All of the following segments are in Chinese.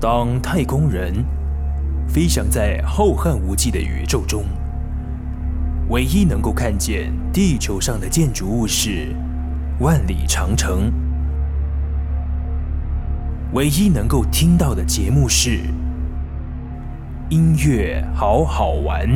当太空人飞翔在浩瀚无际的宇宙中，唯一能够看见地球上的建筑物是万里长城，唯一能够听到的节目是音乐好好玩。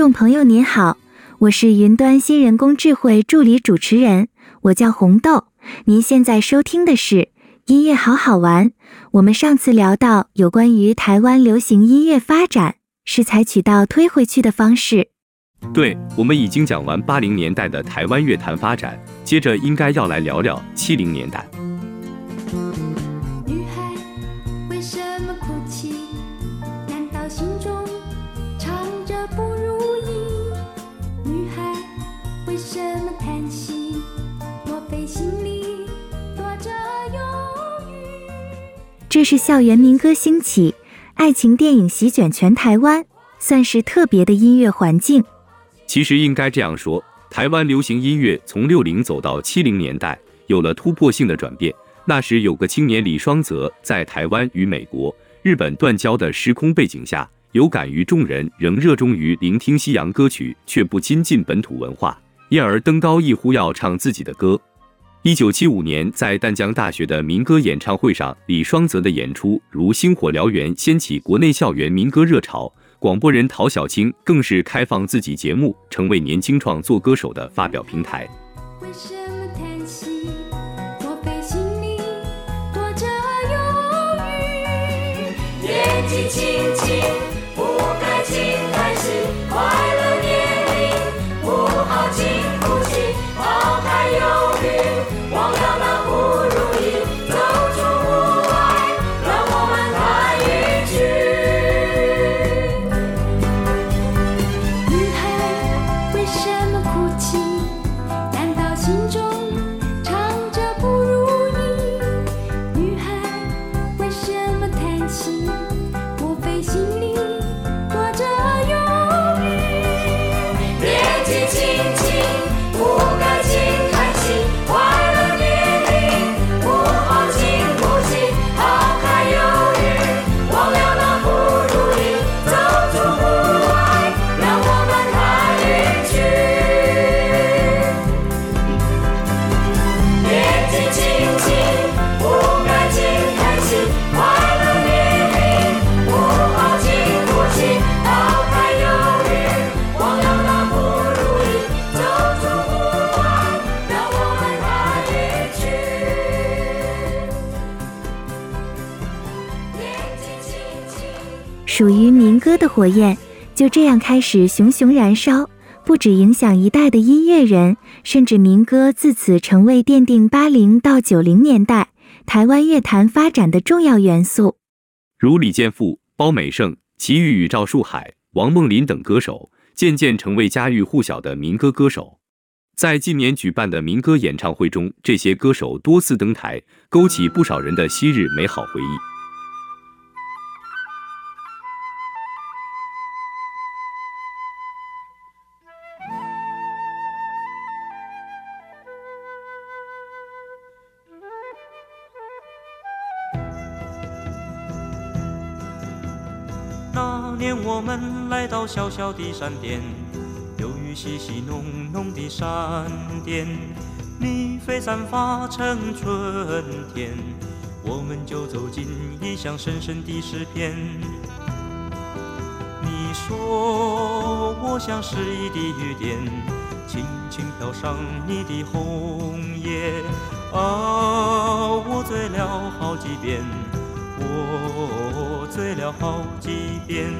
众朋友您好，我是云端新人工智慧助理主持人，我叫红豆。您现在收听的是音乐好好玩。我们上次聊到有关于台湾流行音乐发展是采取到推回去的方式。对，我们已经讲完八零年代的台湾乐坛发展，接着应该要来聊聊七零年代。这是校园民歌兴起，爱情电影席卷全台湾，算是特别的音乐环境。其实应该这样说，台湾流行音乐从六零走到七零年代，有了突破性的转变。那时有个青年李双泽，在台湾与美国、日本断交的时空背景下，有感于众人仍热衷于聆听西洋歌曲，却不亲近本土文化，因而登高一呼要唱自己的歌。一九七五年，在淡江大学的民歌演唱会上，李双泽的演出如星火燎原，掀起国内校园民歌热潮。广播人陶小青更是开放自己节目，成为年轻创作歌手的发表平台。火焰就这样开始熊熊燃烧，不止影响一代的音乐人，甚至民歌自此成为奠定八零到九零年代台湾乐坛发展的重要元素。如李健富、包美胜、齐豫与赵树海、王梦麟等歌手，渐渐成为家喻户晓的民歌歌手。在近年举办的民歌演唱会中，这些歌手多次登台，勾起不少人的昔日美好回忆。小小的山巅，有雨细细浓浓的闪电，你飞散发成春天，我们就走进异乡深深的诗篇。你说我像诗意的雨点，轻轻飘上你的红叶，啊，我醉了好几遍。我醉了好几遍。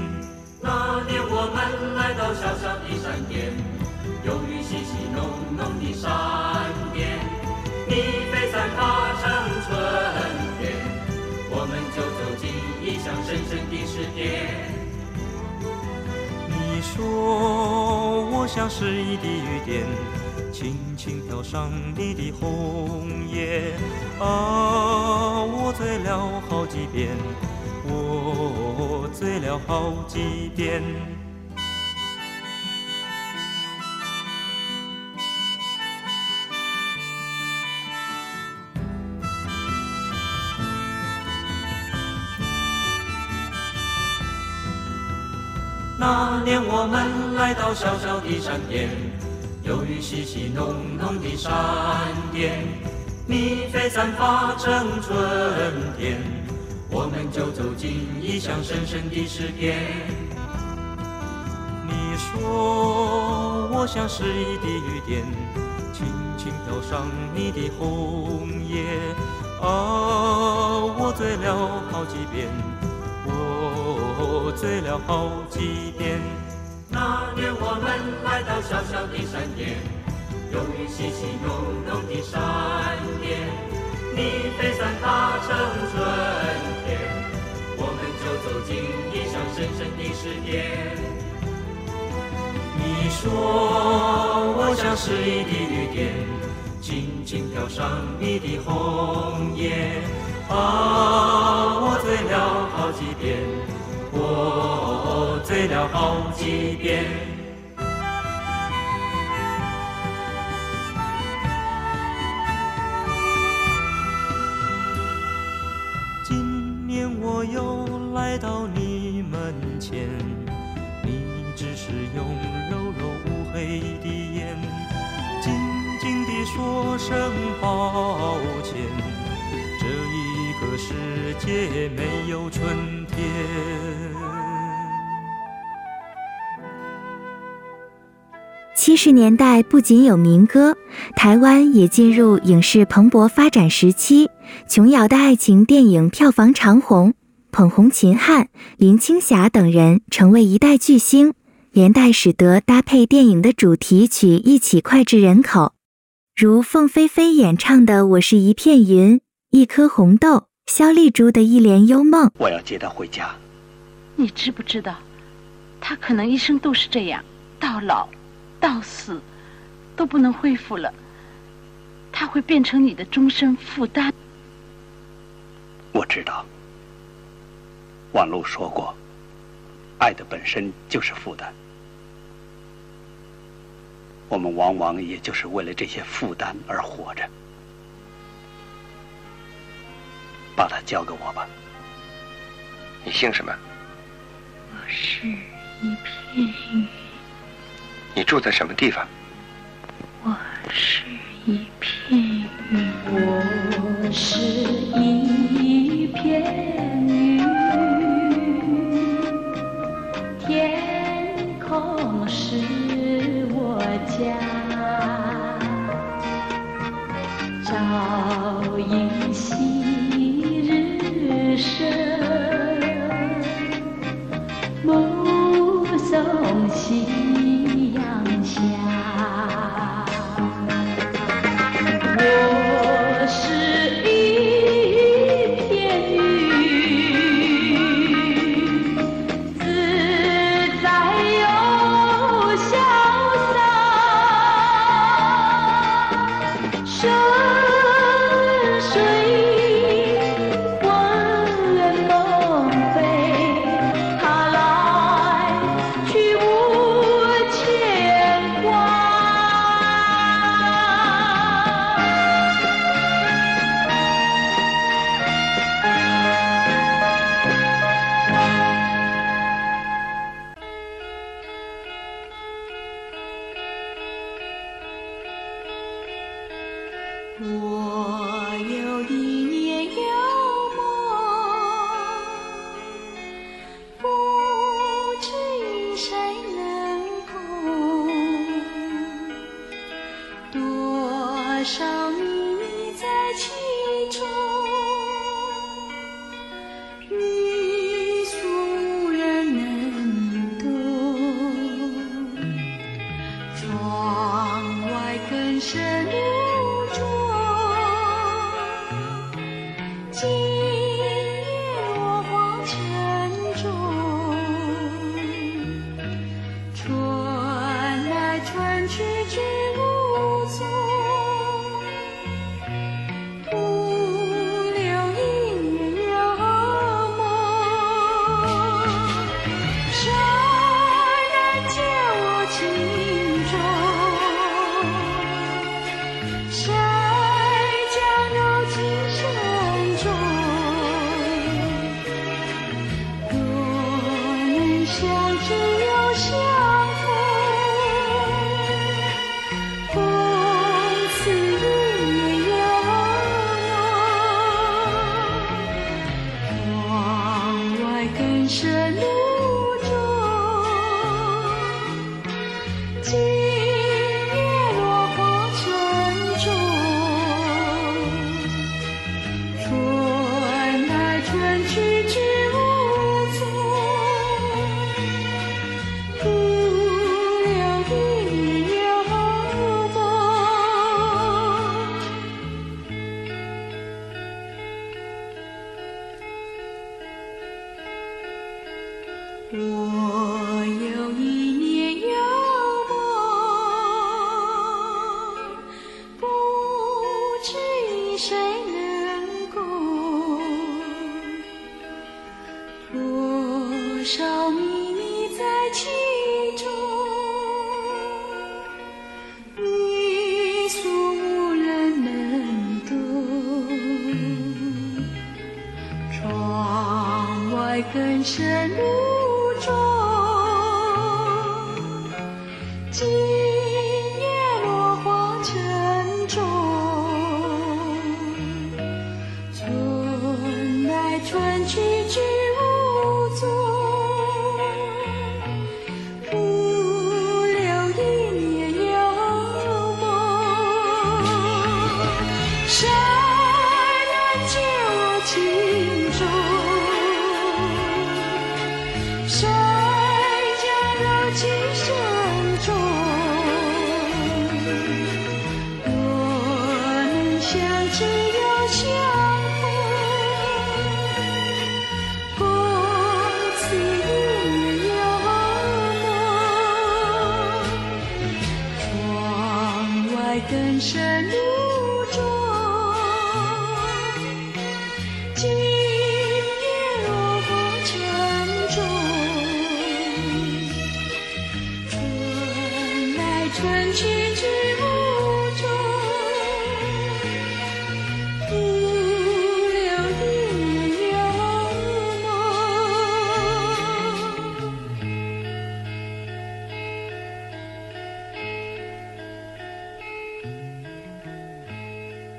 那年我们来到小小的山巅，有雨淅淅浓浓的山巅，你飞散发成春天，我们就走进异乡深深的诗篇。你说我像诗意的雨点，轻轻飘上你的红叶，啊，我醉了好几遍，我醉了好几遍。那年我们来到小小的山巅，有雨淅淅浓浓的山巅，你飞散发成春天，我们就走进异乡深深的诗篇。你说我像诗意的雨点，轻轻飘上你的红叶，啊，我醉了好几遍。我醉了好几遍。那年我们来到小小的山巅，有雨淅淅浓浓的山巅，你飞散发成春，走进异乡深深的诗篇。你说我像诗意的雨点，轻轻飘上你的红叶，啊，我醉了好几遍。我醉了好几遍。今年我又来到你门前，你只是用柔柔乌黑的眼，静静地说声抱歉。这一个世界没有春天。七十年代不仅有民歌，台湾也进入影视蓬勃发展时期。琼瑶的爱情电影票房长虹，捧红秦汉、林青霞等人成为一代巨星，连带使得搭配电影的主题曲一起脍炙人口。如凤飞飞演唱的《我是一片云》，一颗红豆；肖丽珠的一帘幽梦。我要接她回家。你知不知道，她可能一生都是这样，到老。到死都不能恢复了，他会变成你的终身负担。我知道，网络说过，爱的本身就是负担，我们往往也就是为了这些负担而活着。把它交给我吧。你姓什么？我是一片云。你住在什么地方？我是一片云，我是一片朝阴夕日升，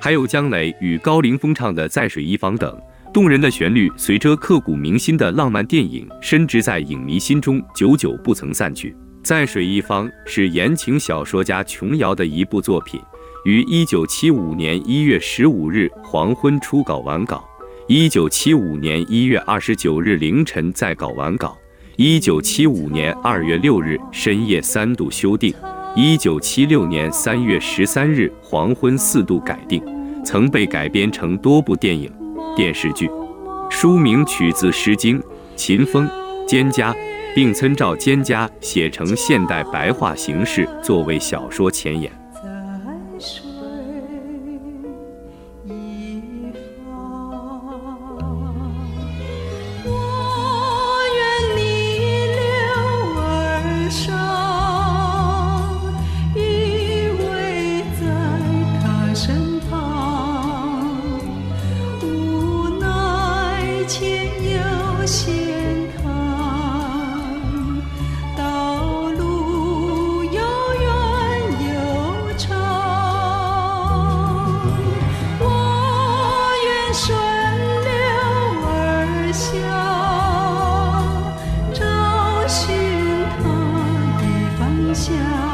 还有姜磊与高凌风唱的《在水一方》等动人的旋律，随着刻骨铭心的浪漫电影，深植在影迷心中，久久不曾散去。《在水一方》是言情小说家琼瑶的一部作品，于一九七五年一月十五日黄昏初稿完稿，一九七五年一月二十九日凌晨再稿完稿，一九七五年二月六日深夜三度修订。一九七六年三月十三日黄昏四度改定，曾被改编成多部电影、电视剧。书名取自《诗经》，秦风、蒹葭，并参照蒹葭写成现代白话形式作为小说前言。想。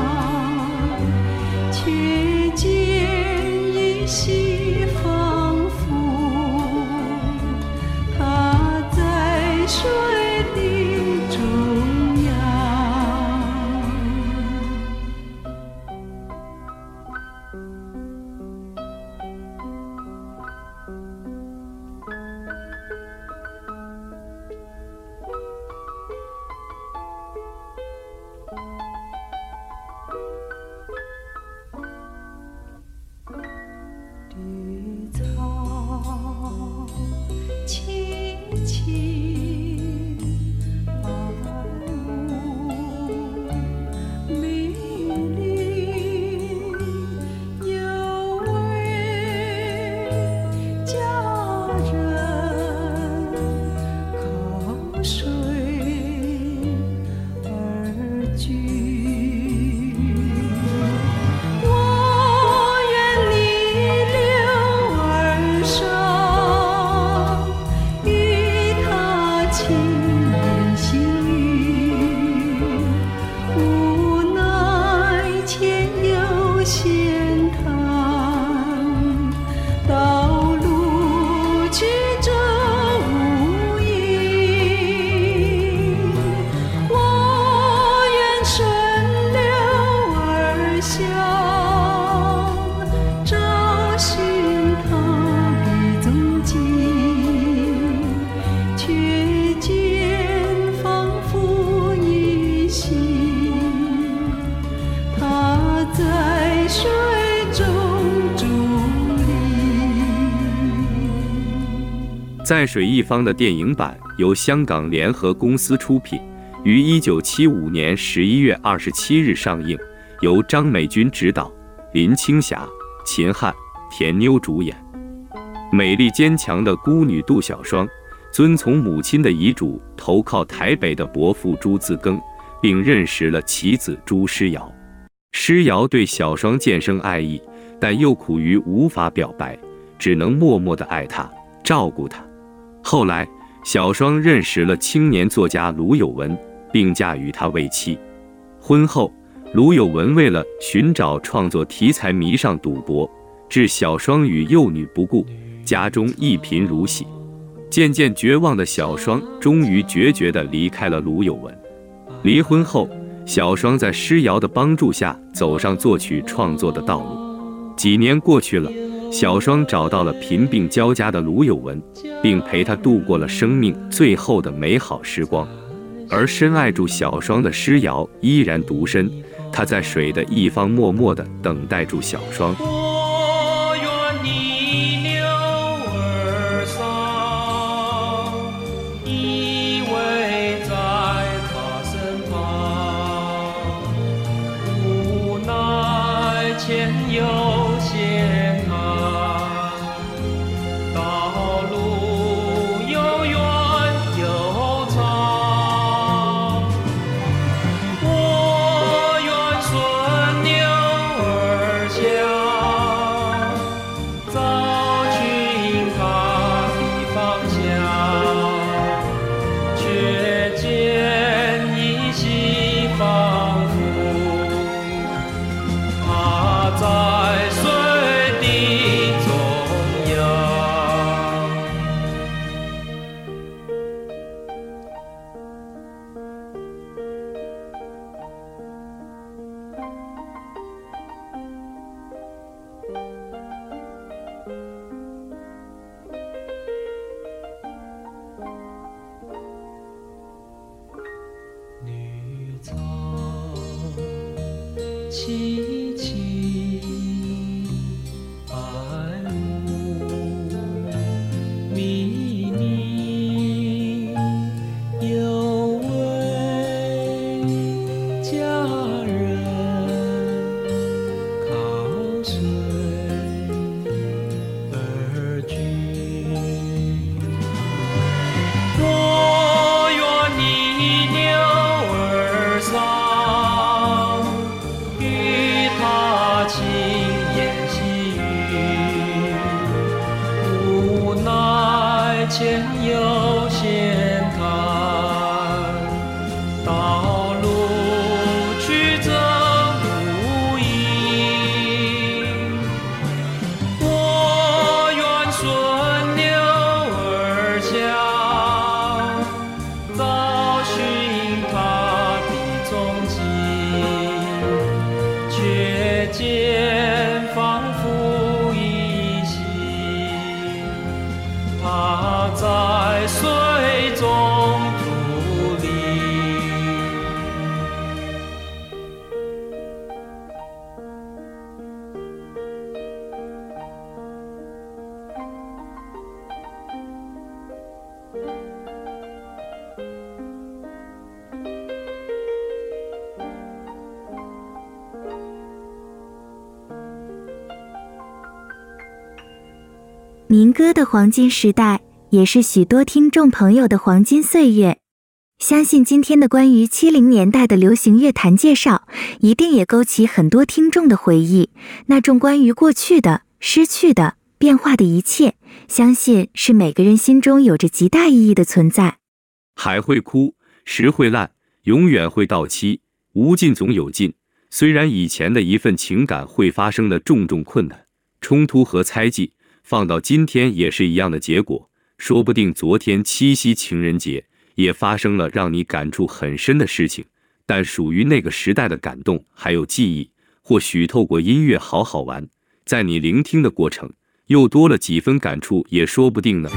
在水一方的电影版由香港联合公司出品，于一九七五年十一月二十七日上映，由张美君执导，林青霞、秦汉、田妞主演。美丽坚强的孤女杜小双，遵从母亲的遗嘱，投靠台北的伯父朱自庚，并认识了其子朱师尧。师尧对小双渐生爱意，但又苦于无法表白，只能默默地爱她，照顾她。后来，小双认识了青年作家卢有文，并嫁与他为妻。婚后，卢有文为了寻找创作题材，迷上赌博，置小双与幼女不顾，家中一贫如洗。渐渐绝望的小双，终于决绝地离开了卢有文。离婚后，小双在师尧的帮助下，走上作曲创作的道路。几年过去了，小双找到了贫病交加的卢有文，并陪他度过了生命最后的美好时光。而深爱住小双的师尧依然独身，他在水的一方默默地等待住小双。民啊，在黄金时代，也是许多听众朋友的黄金岁月。相信今天的关于七零年代的流行乐坛介绍，一定也勾起很多听众的回忆。那种关于过去的、失去的、变化的一切，相信是每个人心中有着极大意义的存在。海会枯，石会烂，永远会到期，无尽总有尽。虽然以前的一份情感会发生的种种困难、冲突和猜忌。放到今天也是一样的结果，说不定昨天七夕情人节也发生了让你感触很深的事情，但属于那个时代的感动还有记忆，或许透过音乐好好玩，在你聆听的过程又多了几分感触，也说不定呢。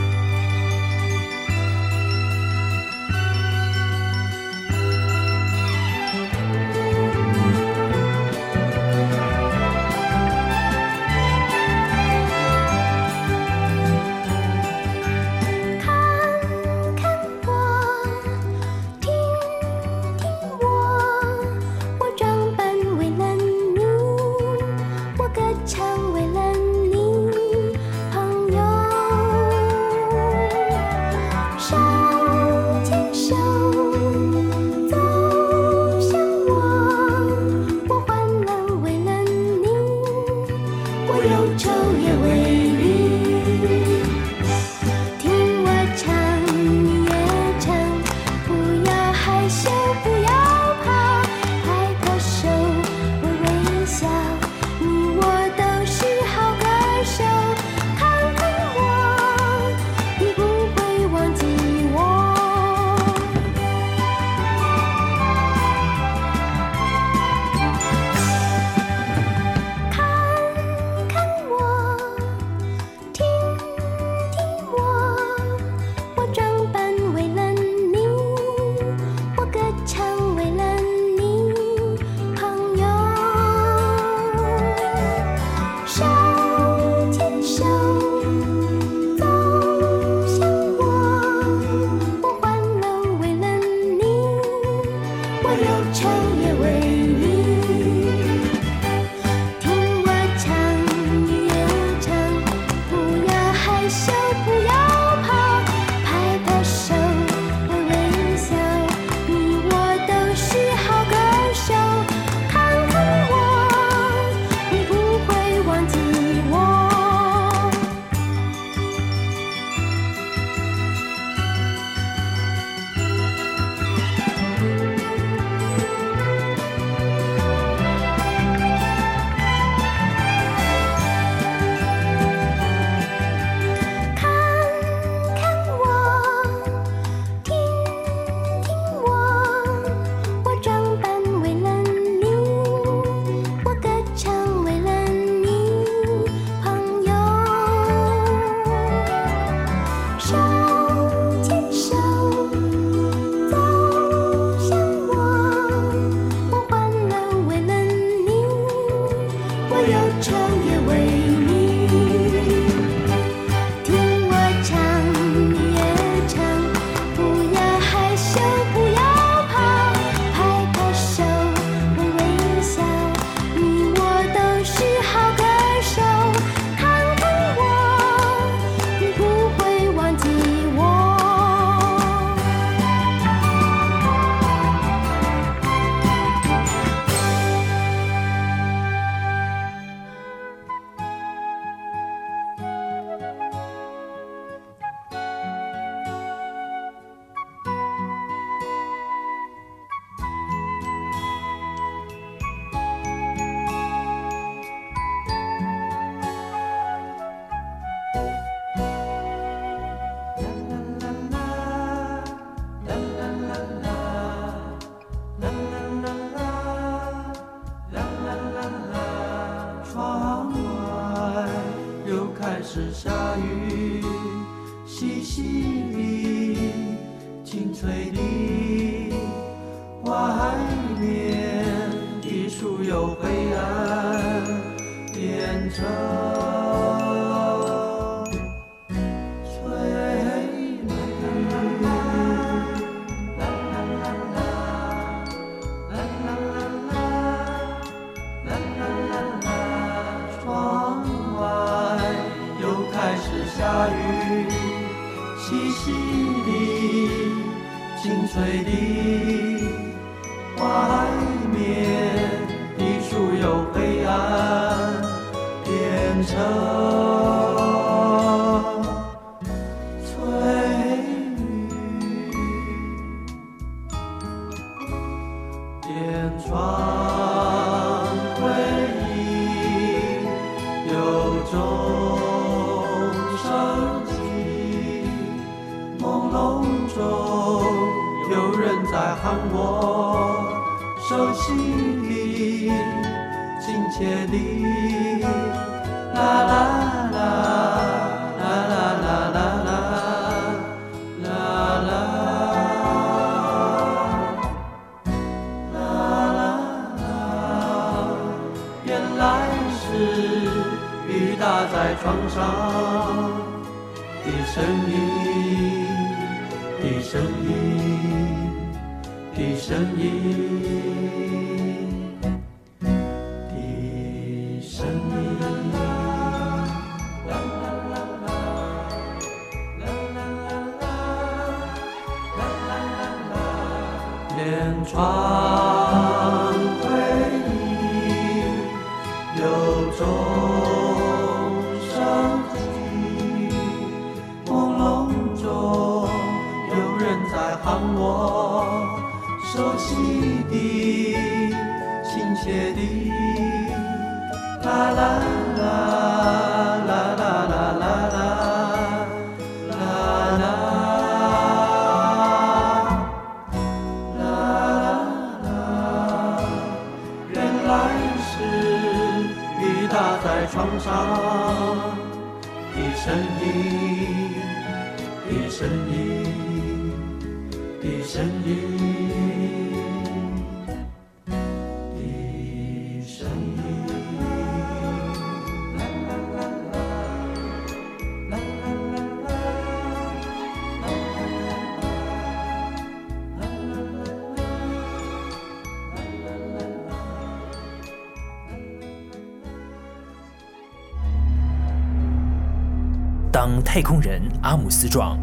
阿姆斯壮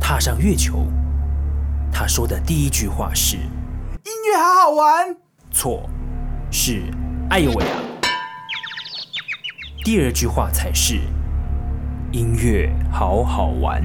踏上月球，他说的第一句话是：“音乐好好玩。”错，是“哎呦喂啊”。第二句话才是“音乐好好玩”。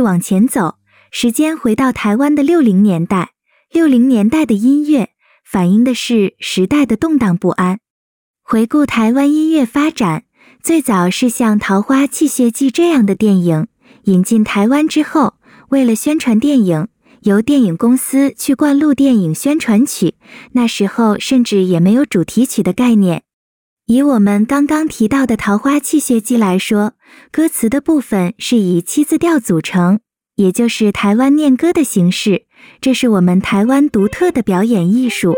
往前走，时间回到台湾的六零年代。六零年代的音乐反映的是时代的动荡不安。回顾台湾音乐发展，最早是像《桃花泣血记》这样的电影引进台湾之后，为了宣传电影，由电影公司去灌录电影宣传曲。那时候甚至也没有主题曲的概念。以我们刚刚提到的《桃花泣血记》来说，歌词的部分是以七字调组成，也就是台湾念歌的形式，这是我们台湾独特的表演艺术。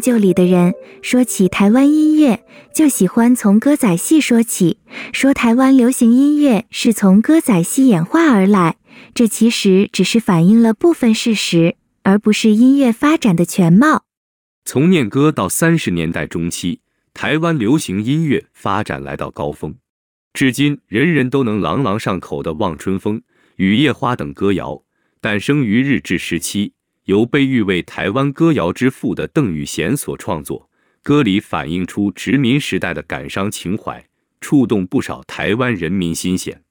旧里的人说起台湾音乐，就喜欢从歌仔戏说起，说台湾流行音乐是从歌仔戏演化而来。这其实只是反映了部分事实，而不是音乐发展的全貌。从念歌到三十年代中期，台湾流行音乐发展来到高峰，至今人人都能朗朗上口的《望春风》《雨夜花》等歌谣，诞生于日治时期。由被誉为台湾歌谣之父的邓雨贤所创作，歌里反映出殖民时代的感伤情怀，触动不少台湾人民心弦。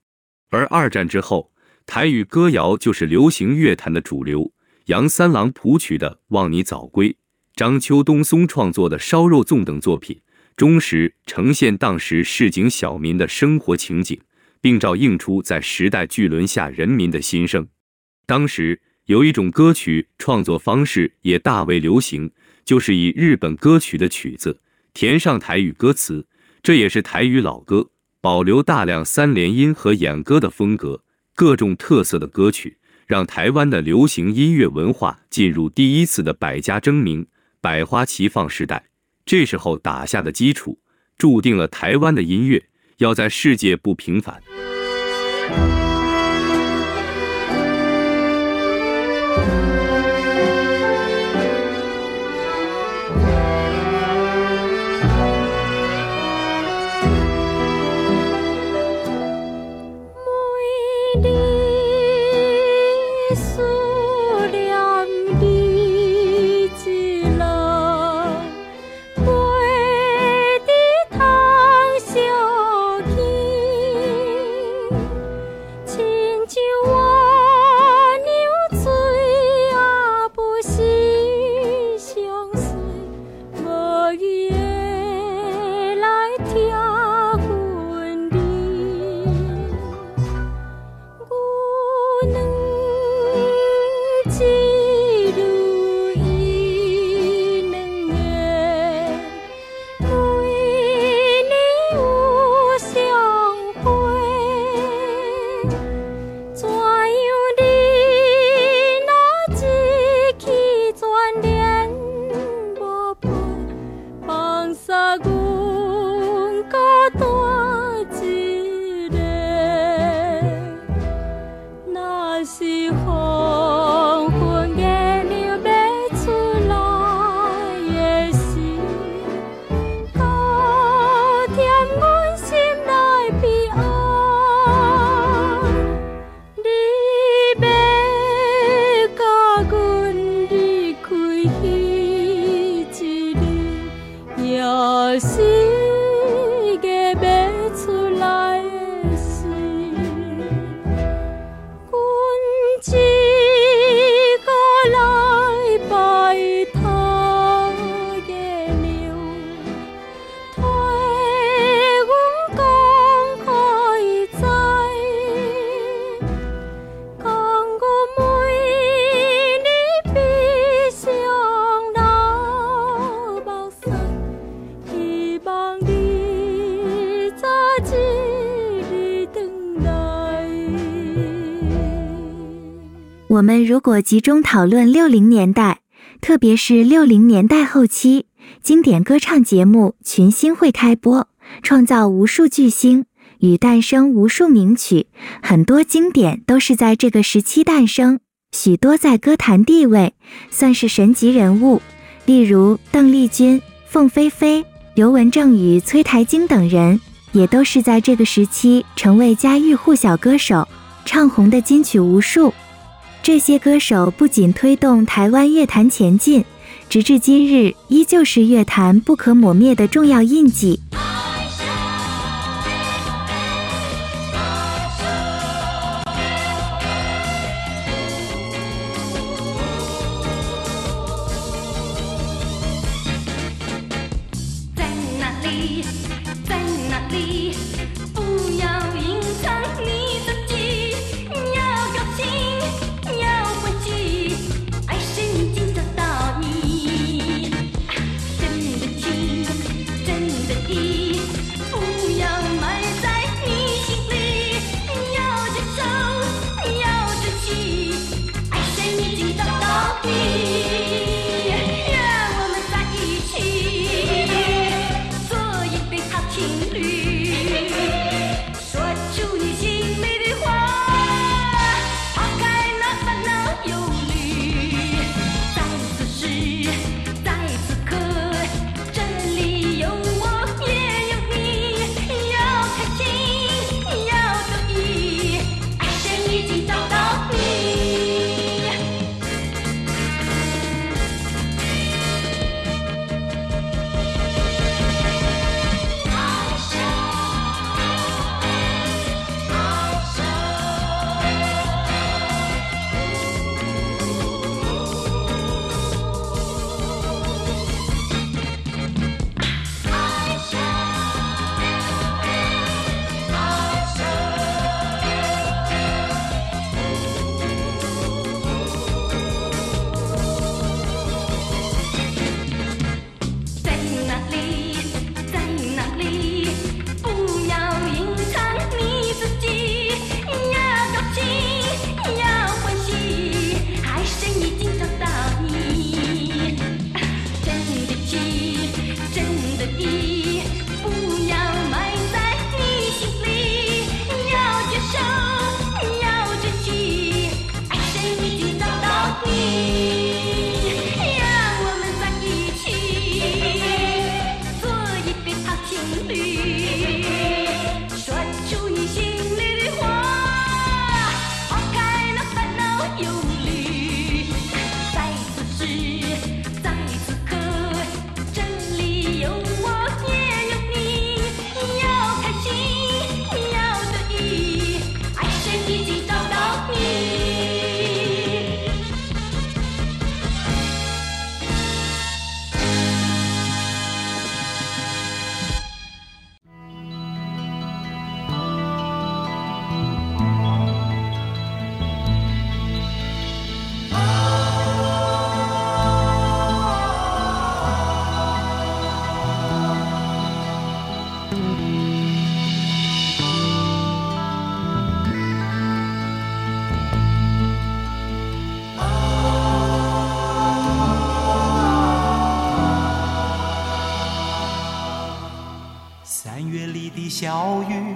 而二战之后，台语歌谣就是流行乐坛的主流。杨三郎谱曲的《望你早归》，张秋东松创作的《烧肉粽》等作品，忠实呈现当时市井小民的生活情景，并照映出在时代巨轮下人民的心声。当时。有一种歌曲创作方式也大为流行，就是以日本歌曲的曲子填上台语歌词，这也是台语老歌，保留大量三连音和演歌的风格，各种特色的歌曲，让台湾的流行音乐文化进入第一次的百家争鸣、百花齐放时代。这时候打下的基础，注定了台湾的音乐要在世界不平凡。我们如果集中讨论六零年代，特别是六零年代后期，经典歌唱节目群星会开播，创造无数巨星与诞生无数名曲，很多经典都是在这个时期诞生，许多在歌坛地位算是神级人物，例如邓丽君、凤飞飞、刘文正与崔苔菁等人，也都是在这个时期成为家喻户晓歌手，唱红的金曲无数。这些歌手不仅推动台湾乐坛前进，直至今日依旧是乐坛不可磨灭的重要印记。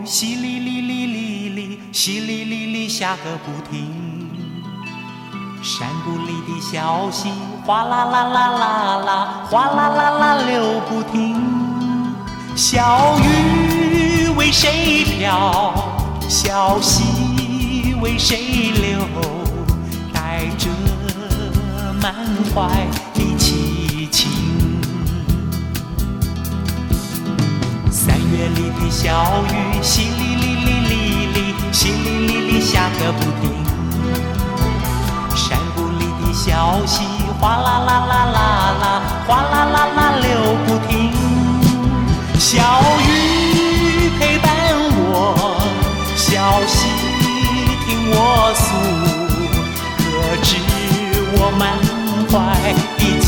淅沥沥沥沥沥，淅沥沥沥下个不停。山谷里的小溪哗啦啦啦啦啦，哗啦啦啦流不停。小雨为谁飘？小溪为谁流？带着满怀里的小雨淅沥沥沥沥沥，淅沥沥沥下个不停。山谷里的小溪哗啦啦啦啦啦，哗啦啦啦流不停。小雨陪伴我，小溪听我诉，可知我满怀的寂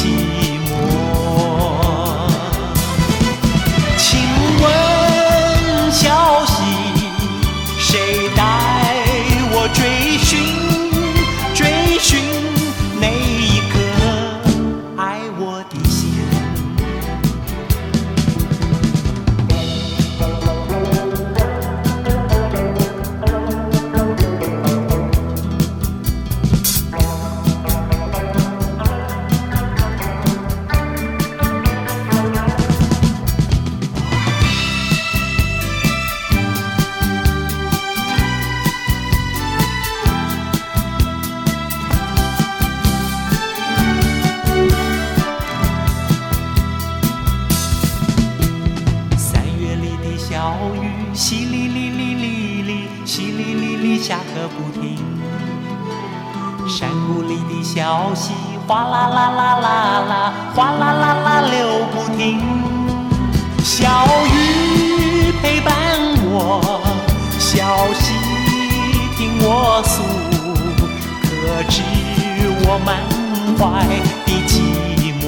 山谷里的小溪哗啦啦啦啦啦，哗啦啦啦流不停。小雨陪伴我，小溪听我诉，可知我满怀的寂寞。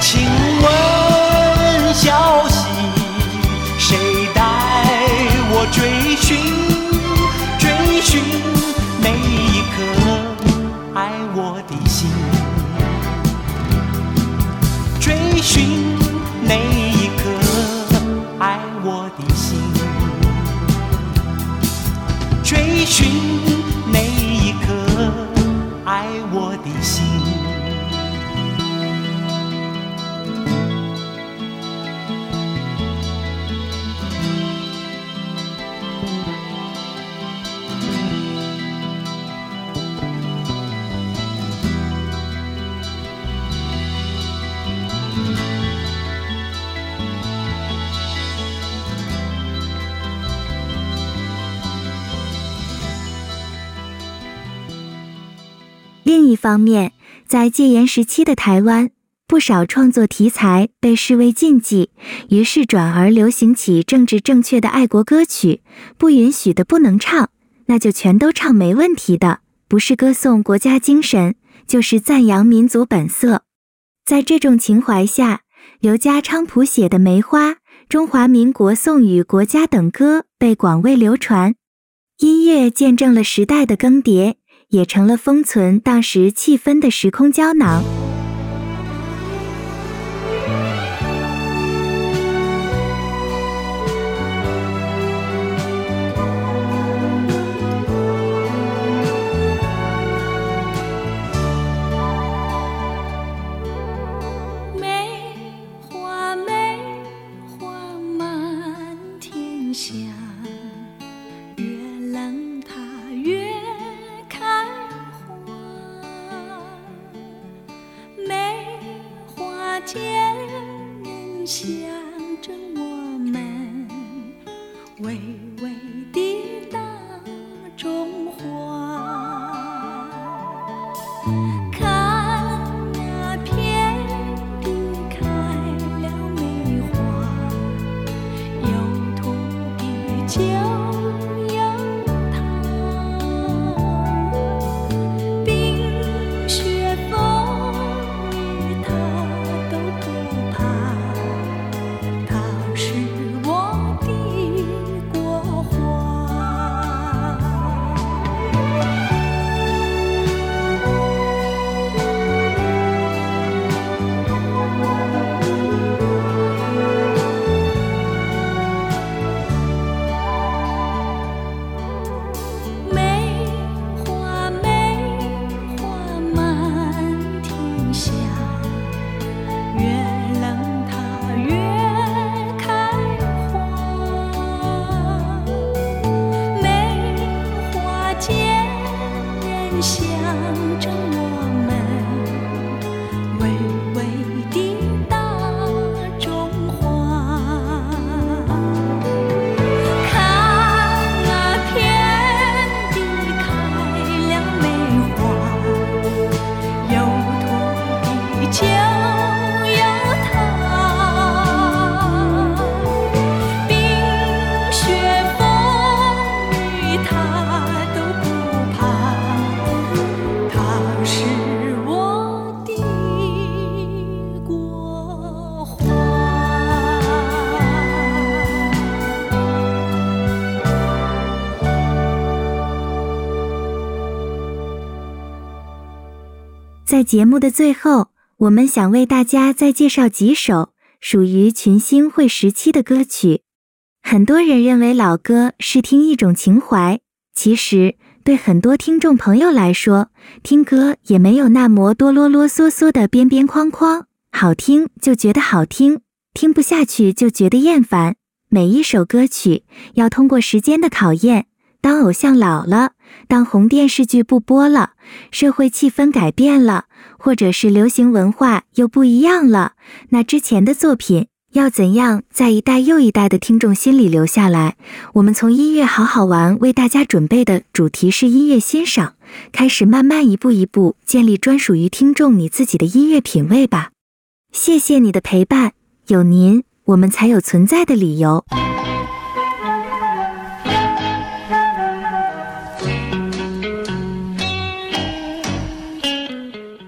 请问小溪，谁带我追寻，寻每一颗爱我的心？追寻每方面，在戒严时期的台湾，不少创作题材被视为禁忌，于是转而流行起政治正确的爱国歌曲，不允许的不能唱，那就全都唱没问题的，不是歌颂国家精神，就是赞扬民族本色。在这种情怀下，刘家昌谱写的《梅花》《中华民国颂与国家》等歌被广为流传，音乐见证了时代的更迭。也成了封存当时气氛的时空胶囊。节目的最后，我们想为大家再介绍几首属于群星会时期的歌曲。很多人认为老歌是听一种情怀，其实对很多听众朋友来说，听歌也没有那么多啰啰嗦嗦的边边框框，好听就觉得好听，听不下去就觉得厌烦。每一首歌曲要通过时间的考验，当偶像老了，当红电视剧不播了，社会气氛改变了，或者是流行文化又不一样了，那之前的作品要怎样在一代又一代的听众心里留下来？我们从音乐好好玩为大家准备的主题是音乐欣赏，开始慢慢一步一步建立专属于听众你自己的音乐品味吧。谢谢你的陪伴，有您，我们才有存在的理由。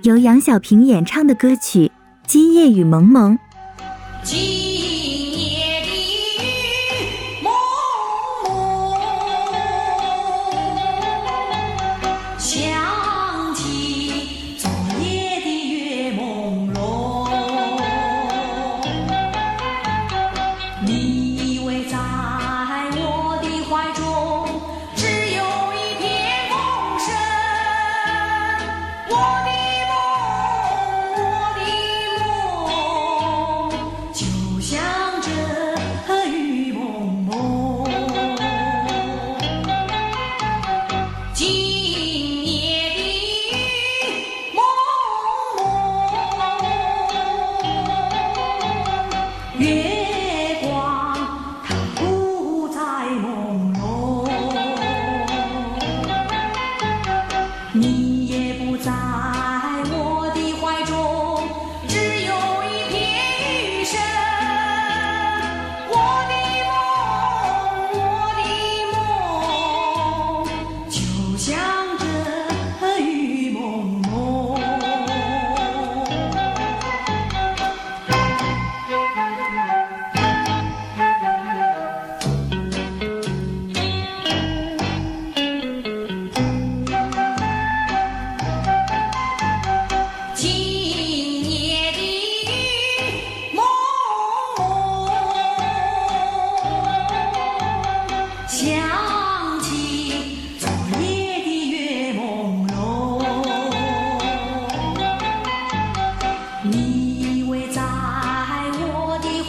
由杨小平演唱的歌曲《今夜雨蒙蒙》。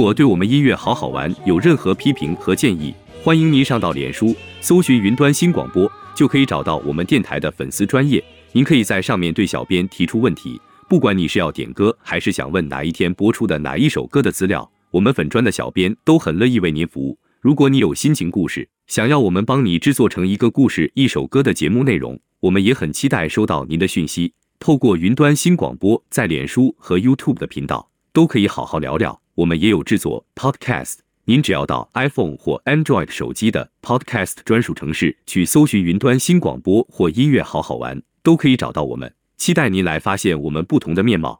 如果对我们音乐好好玩有任何批评和建议，欢迎您上到脸书搜寻云端新广播，就可以找到我们电台的粉丝专业。您可以在上面对小编提出问题，不管你是要点歌，还是想问哪一天播出的哪一首歌的资料。我们粉专的小编都很乐意为您服务。如果你有心情故事，想要我们帮你制作成一个故事、一首歌的节目内容，我们也很期待收到您的讯息。透过云端新广播，在脸书和 YouTube 的频道都可以好好聊聊。我们也有制作 Podcast，您只要到 iPhone 或 Android 手机的 Podcast 专属城市去搜寻云端新广播或音乐好好玩，都可以找到我们。期待您来发现我们不同的面貌。